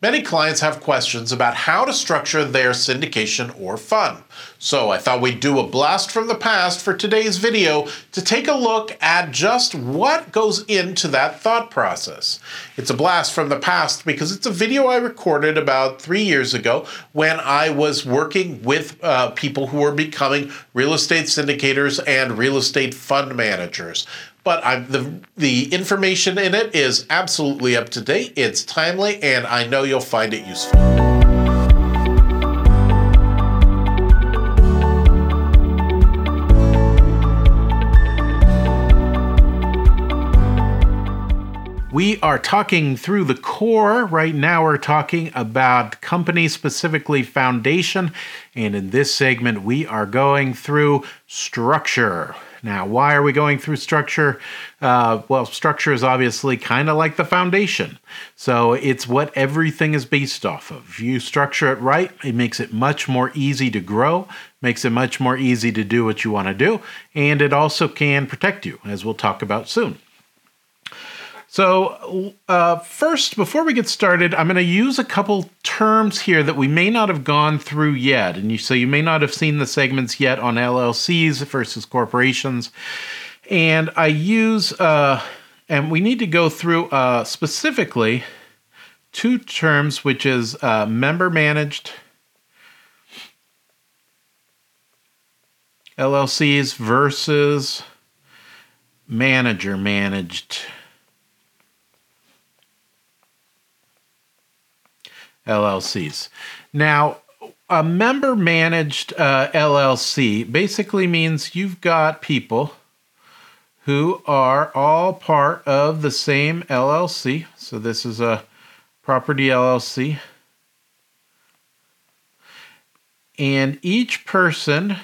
Many clients have questions about how to structure their syndication or fund. So I thought we'd do a blast from the past for today's video to take a look at just what goes into that thought process. It's a blast from the past because it's a video I recorded about three years ago when I was working with uh, people who were becoming real estate syndicators and real estate fund managers but I'm, the the information in it is absolutely up to date. It's timely, and I know you'll find it useful. We are talking through the core. Right now, we're talking about company, specifically foundation. And in this segment, we are going through structure. Now, why are we going through structure? Uh, well, structure is obviously kind of like the foundation. So it's what everything is based off of. If you structure it right, it makes it much more easy to grow, makes it much more easy to do what you want to do, and it also can protect you, as we'll talk about soon. So, uh, first, before we get started, I'm going to use a couple terms here that we may not have gone through yet. And you, so you may not have seen the segments yet on LLCs versus corporations. And I use, uh, and we need to go through uh, specifically two terms, which is uh, member managed LLCs versus manager managed LLCs. Now, a member managed uh, LLC basically means you've got people who are all part of the same LLC. So this is a property LLC. And each person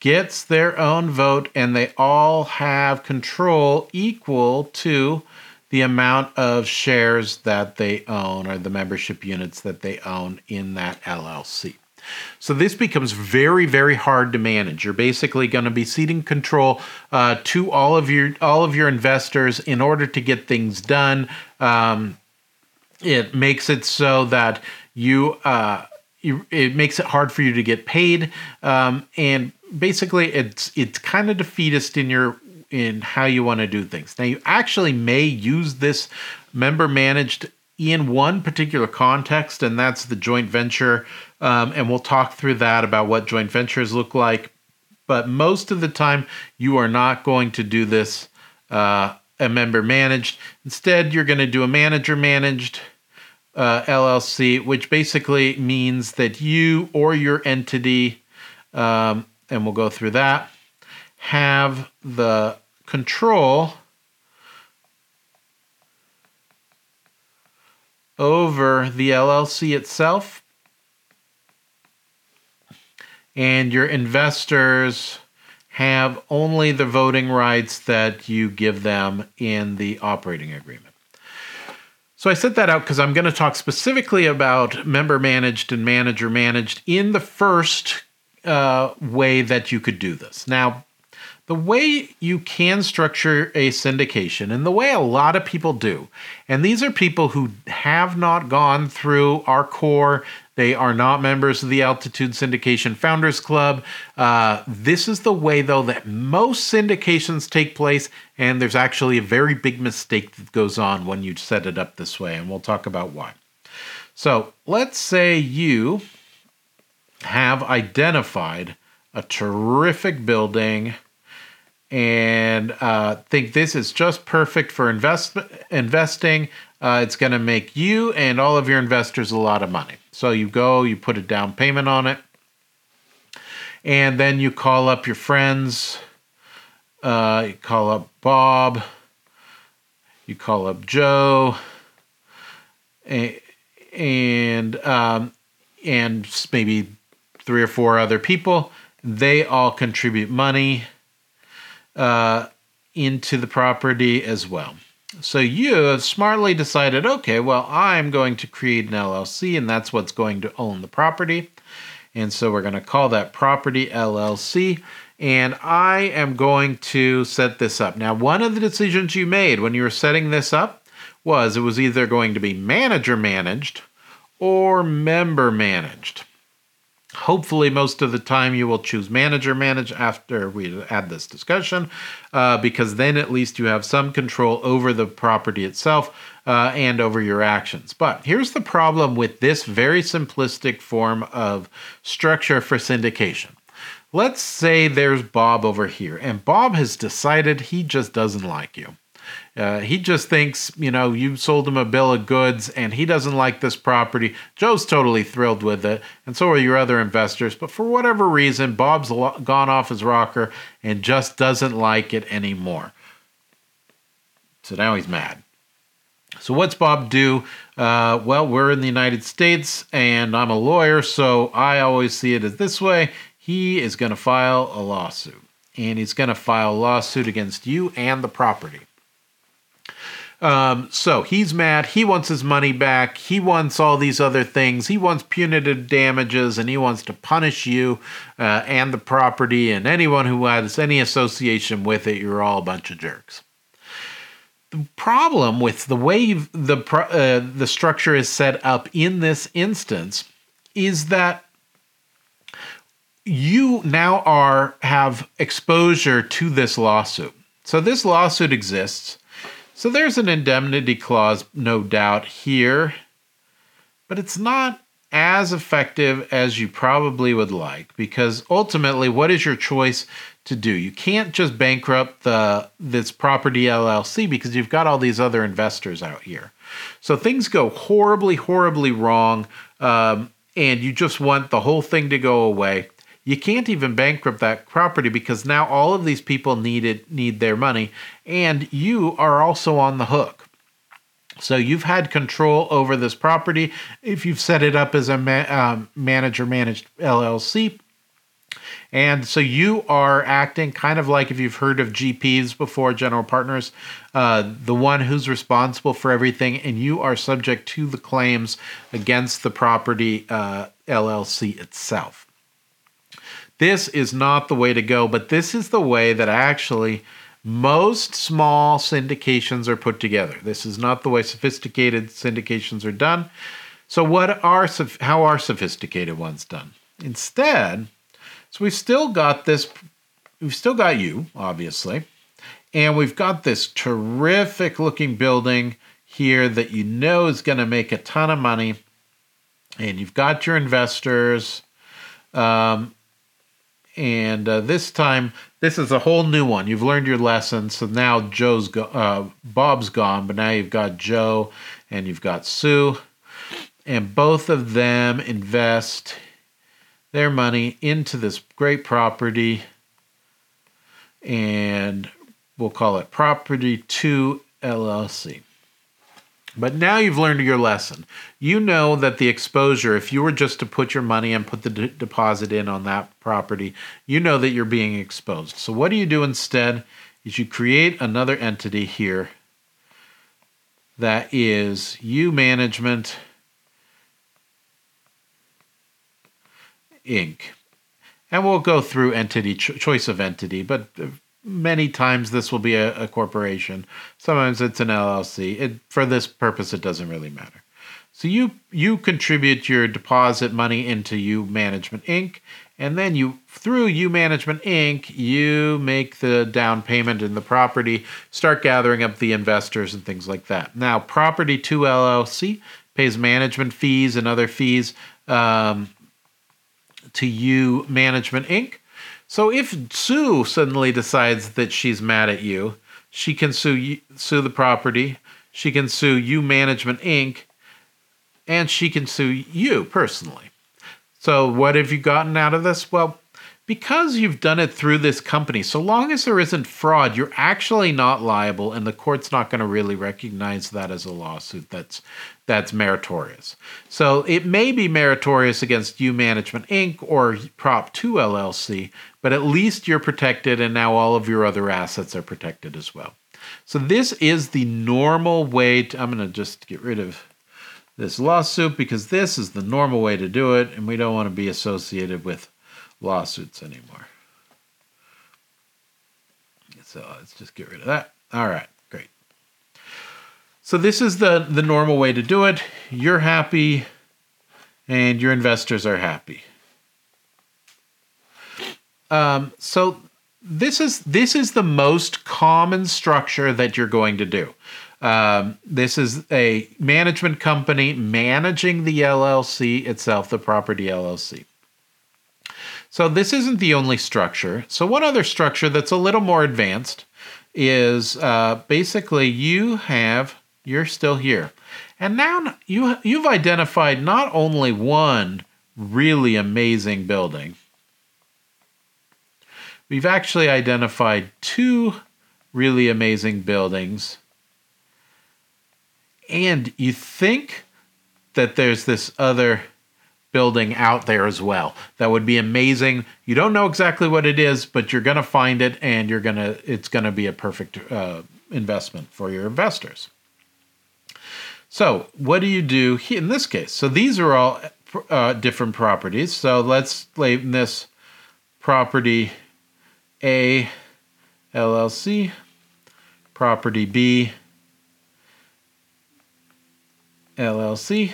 gets their own vote and they all have control equal to the amount of shares that they own or the membership units that they own in that LLC. So this becomes very, very hard to manage. You're basically going to be ceding control uh, to all of your all of your investors in order to get things done. Um, it makes it so that you, uh, you, it makes it hard for you to get paid, um, and basically it's it's kind of defeatist in your in how you want to do things. Now, you actually may use this member managed in one particular context, and that's the joint venture. Um, and we'll talk through that about what joint ventures look like. But most of the time, you are not going to do this uh, a member managed. Instead, you're going to do a manager managed uh, LLC, which basically means that you or your entity, um, and we'll go through that, have the control over the LLC itself and your investors have only the voting rights that you give them in the operating agreement. So I set that out because I'm going to talk specifically about member managed and manager managed in the first uh, way that you could do this. Now, the way you can structure a syndication and the way a lot of people do, and these are people who have not gone through our core, they are not members of the Altitude Syndication Founders Club. Uh, this is the way, though, that most syndications take place, and there's actually a very big mistake that goes on when you set it up this way, and we'll talk about why. So let's say you have identified a terrific building and uh, think this is just perfect for invest investing. Uh, it's going to make you and all of your investors a lot of money. So you go, you put a down payment on it, and then you call up your friends. Uh, you call up Bob. You call up Joe, and and, um, and maybe three or four other people. They all contribute money uh, into the property as well. So you have smartly decided, okay, well, I'm going to create an LLC and that's what's going to own the property. And so we're going to call that property LLC. And I am going to set this up. Now, one of the decisions you made when you were setting this up was it was either going to be manager managed or member managed. Hopefully, most of the time you will choose manager manage after we add this discussion, uh, because then at least you have some control over the property itself uh, and over your actions. But here's the problem with this very simplistic form of structure for syndication. Let's say there's Bob over here, and Bob has decided he just doesn't like you. Uh, he just thinks, you know, you sold him a bill of goods and he doesn't like this property. Joe's totally thrilled with it, and so are your other investors. But for whatever reason, Bob's gone off his rocker and just doesn't like it anymore. So now he's mad. So what's Bob do? Uh, well, we're in the United States and I'm a lawyer, so I always see it as this way. He is going to file a lawsuit, and he's going to file a lawsuit against you and the property. Um, so he's mad. He wants his money back. He wants all these other things. He wants punitive damages and he wants to punish you uh, and the property and anyone who has any association with it. You're all a bunch of jerks. The problem with the way the uh, the structure is set up in this instance is that you now are have exposure to this lawsuit. So this lawsuit exists so there's an indemnity clause, no doubt, here, but it's not as effective as you probably would like because ultimately, what is your choice to do? You can't just bankrupt the this property LLC because you've got all these other investors out here. So things go horribly, horribly wrong, um, and you just want the whole thing to go away you can't even bankrupt that property because now all of these people need it, need their money, and you are also on the hook. So you've had control over this property if you've set it up as a ma- um, manager managed LLC. And so you are acting kind of like if you've heard of GPs before, general partners, uh, the one who's responsible for everything, and you are subject to the claims against the property uh, LLC itself. This is not the way to go, but this is the way that actually most small syndications are put together. This is not the way sophisticated syndications are done. So, what are how are sophisticated ones done? Instead, so we've still got this. We've still got you, obviously, and we've got this terrific looking building here that you know is going to make a ton of money, and you've got your investors. Um, and uh, this time this is a whole new one. You've learned your lesson, so now Joe's go- uh, Bob's gone, but now you've got Joe and you've got Sue, and both of them invest their money into this great property, and we'll call it Property Two LLC. But now you've learned your lesson. You know that the exposure, if you were just to put your money and put the deposit in on that property, you know that you're being exposed. So what do you do instead? Is you create another entity here that is U Management Inc. And we'll go through entity cho- choice of entity, but uh, many times this will be a, a corporation. Sometimes it's an LLC. It, for this purpose, it doesn't really matter. So you you contribute your deposit money into U Management Inc. And then you through U Management Inc. you make the down payment in the property, start gathering up the investors and things like that. Now, Property Two LLC pays management fees and other fees um, to U Management Inc. So if Sue suddenly decides that she's mad at you, she can sue you, sue the property, she can sue U Management Inc., and she can sue you personally. So what have you gotten out of this? Well, because you've done it through this company, so long as there isn't fraud, you're actually not liable, and the court's not going to really recognize that as a lawsuit that's that's meritorious. So it may be meritorious against U Management Inc. or Prop 2 LLC, but at least you're protected, and now all of your other assets are protected as well. So this is the normal way. To, I'm going to just get rid of this lawsuit because this is the normal way to do it, and we don't want to be associated with lawsuits anymore. So let's just get rid of that. All right, great. So this is the the normal way to do it. You're happy and your investors are happy. Um, so this is this is the most common structure that you're going to do. Um, this is a management company managing the LLC itself, the property LLC. So this isn't the only structure. So one other structure that's a little more advanced is uh, basically you have you're still here, and now you you've identified not only one really amazing building we've actually identified two really amazing buildings. And you think that there's this other building out there as well that would be amazing. You don't know exactly what it is, but you're going to find it and you're going to it's going to be a perfect uh, investment for your investors. So, what do you do in this case? So, these are all uh, different properties. So, let's name this property a LLC, property B LLC,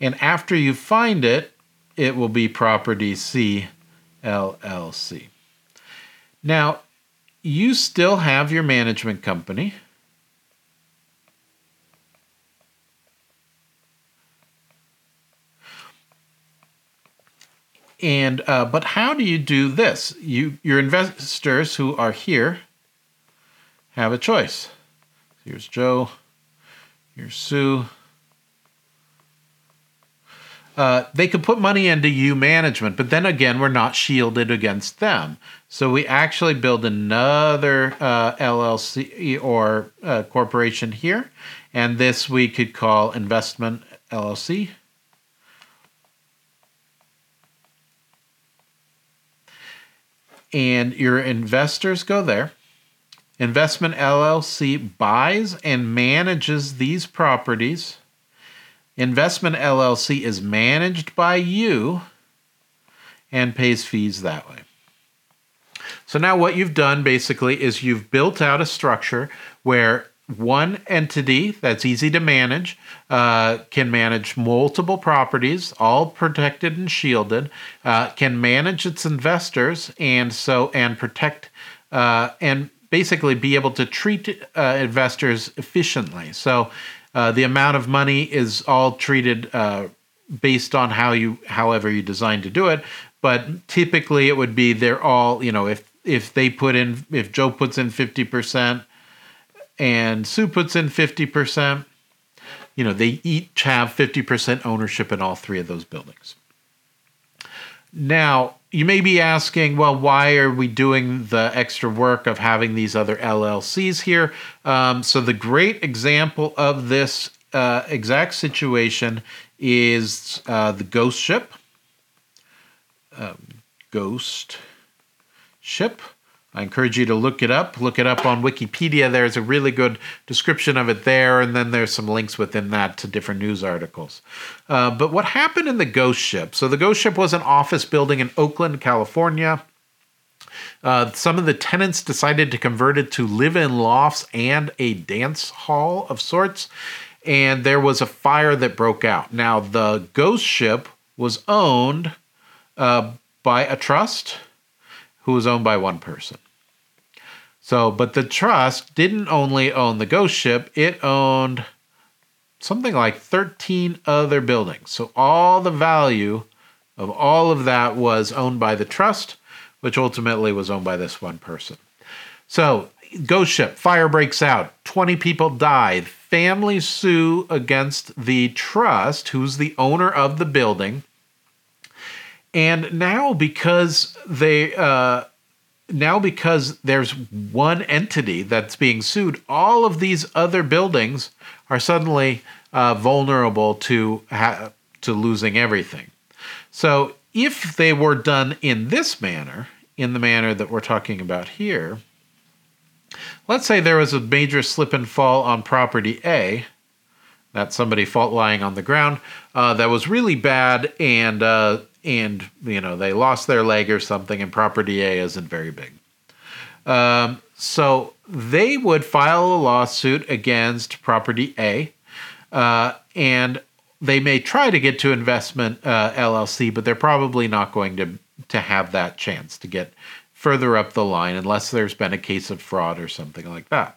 and after you find it, it will be property C LLC. Now, you still have your management company. And uh, but how do you do this? You your investors who are here have a choice. Here's Joe. Here's Sue. Uh, they could put money into you management, but then again, we're not shielded against them. So we actually build another uh, LLC or uh, corporation here, and this we could call investment LLC. and your investors go there. Investment LLC buys and manages these properties. Investment LLC is managed by you and pays fees that way. So now what you've done basically is you've built out a structure where one entity that's easy to manage uh, can manage multiple properties, all protected and shielded, uh, can manage its investors, and so and protect uh, and basically be able to treat uh, investors efficiently. So uh, the amount of money is all treated uh, based on how you, however you design to do it. But typically, it would be they're all you know if if they put in if Joe puts in fifty percent and Sue puts in 50%. You know, they each have 50% ownership in all three of those buildings. Now, you may be asking, well, why are we doing the extra work of having these other LLCs here? Um, so, the great example of this uh, exact situation is uh, the Ghost Ship. Um, ghost Ship. I encourage you to look it up. Look it up on Wikipedia. There's a really good description of it there, and then there's some links within that to different news articles. Uh, but what happened in the Ghost Ship? So, the Ghost Ship was an office building in Oakland, California. Uh, some of the tenants decided to convert it to live in lofts and a dance hall of sorts, and there was a fire that broke out. Now, the Ghost Ship was owned uh, by a trust who was owned by one person. So, but the trust didn't only own the ghost ship, it owned something like 13 other buildings. So, all the value of all of that was owned by the trust, which ultimately was owned by this one person. So, ghost ship, fire breaks out, 20 people die. Families sue against the trust, who's the owner of the building. And now, because they, uh, now because there's one entity that's being sued, all of these other buildings are suddenly uh, vulnerable to ha- to losing everything. So if they were done in this manner, in the manner that we're talking about here, let's say there was a major slip and fall on property A, that's somebody fault lying on the ground, uh, that was really bad and uh, and you know they lost their leg or something and property a isn't very big um, so they would file a lawsuit against property A, uh, and they may try to get to investment uh, LLC, but they're probably not going to to have that chance to get further up the line unless there's been a case of fraud or something like that.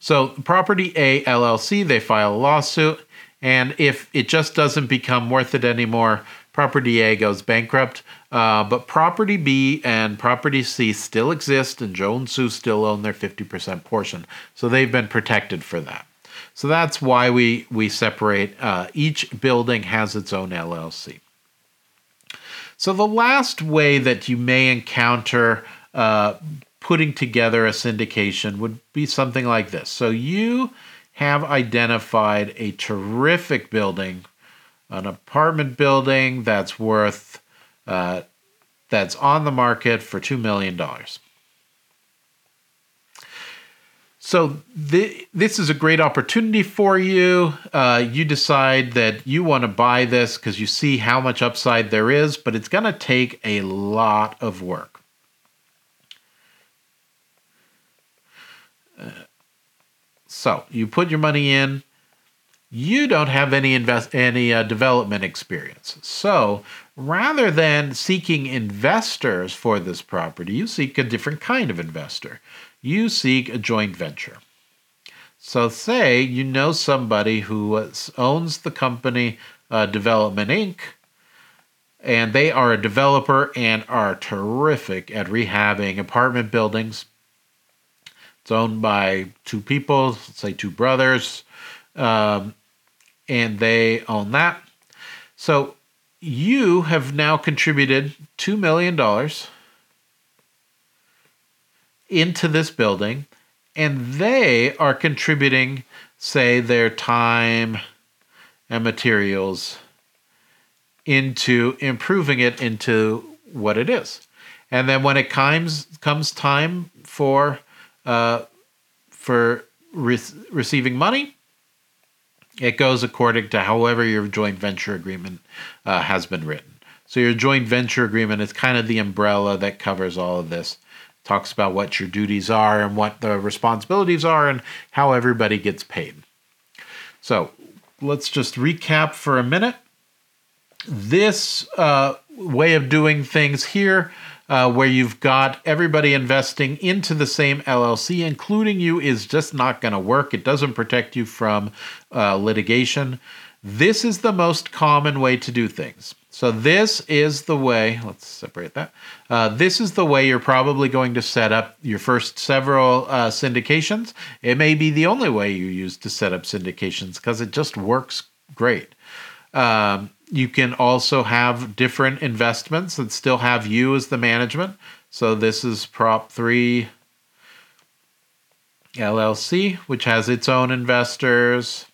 So, property A LLC, they file a lawsuit, and if it just doesn't become worth it anymore, property A goes bankrupt. Uh, but property B and property C still exist, and Joe and Sue still own their 50% portion. So they've been protected for that. So that's why we, we separate. Uh, each building has its own LLC. So the last way that you may encounter uh, putting together a syndication would be something like this. So you have identified a terrific building, an apartment building that's worth uh, that's on the market for $2 million. So th- this is a great opportunity for you. Uh, you decide that you want to buy this because you see how much upside there is, but it's going to take a lot of work. Uh, so you put your money in, you don't have any invest any uh, development experience. So rather than seeking investors for this property, you seek a different kind of investor. You seek a joint venture. So say you know somebody who owns the company uh, Development Inc. And they are a developer and are terrific at rehabbing apartment buildings. It's owned by two people, say two brothers. Um, and they own that. So you have now contributed $2 million into this building, and they are contributing, say, their time and materials into improving it into what it is. And then when it comes comes time for uh, for re- receiving money, it goes according to however your joint venture agreement uh, has been written. So your joint venture agreement is kind of the umbrella that covers all of this. Talks about what your duties are and what the responsibilities are and how everybody gets paid. So let's just recap for a minute. This uh, way of doing things here uh, where you've got everybody investing into the same LLC, including you, is just not going to work. It doesn't protect you from uh, litigation. This is the most common way to do things. So, this is the way, let's separate that. Uh, this is the way you're probably going to set up your first several uh, syndications. It may be the only way you use to set up syndications because it just works great. Um, you can also have different investments that still have you as the management. So this is Prop 3 LLC, which has its own investors.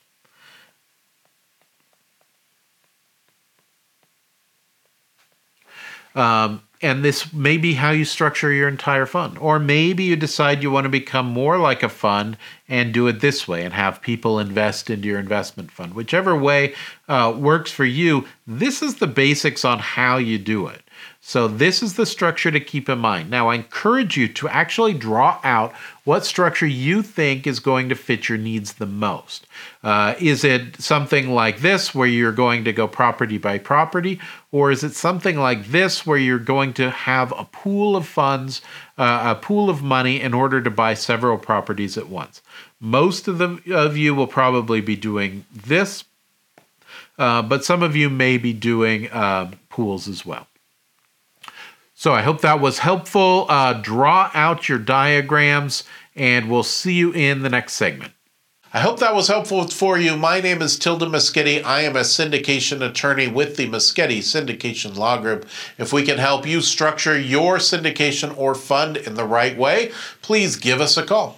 Um, and this may be how you structure your entire fund. Or maybe you decide you want to become more like a fund and do it this way and have people invest into your investment fund. Whichever way uh, works for you, this is the basics on how you do it. So, this is the structure to keep in mind. Now, I encourage you to actually draw out what structure you think is going to fit your needs the most. Uh, is it something like this, where you're going to go property by property, or is it something like this, where you're going to have a pool of funds, uh, a pool of money in order to buy several properties at once? Most of, the, of you will probably be doing this, uh, but some of you may be doing uh, pools as well. So I hope that was helpful. Uh, draw out your diagrams, and we'll see you in the next segment. I hope that was helpful for you. My name is Tilden Moschetti. I am a syndication attorney with the Moschetti Syndication Law Group. If we can help you structure your syndication or fund in the right way, please give us a call.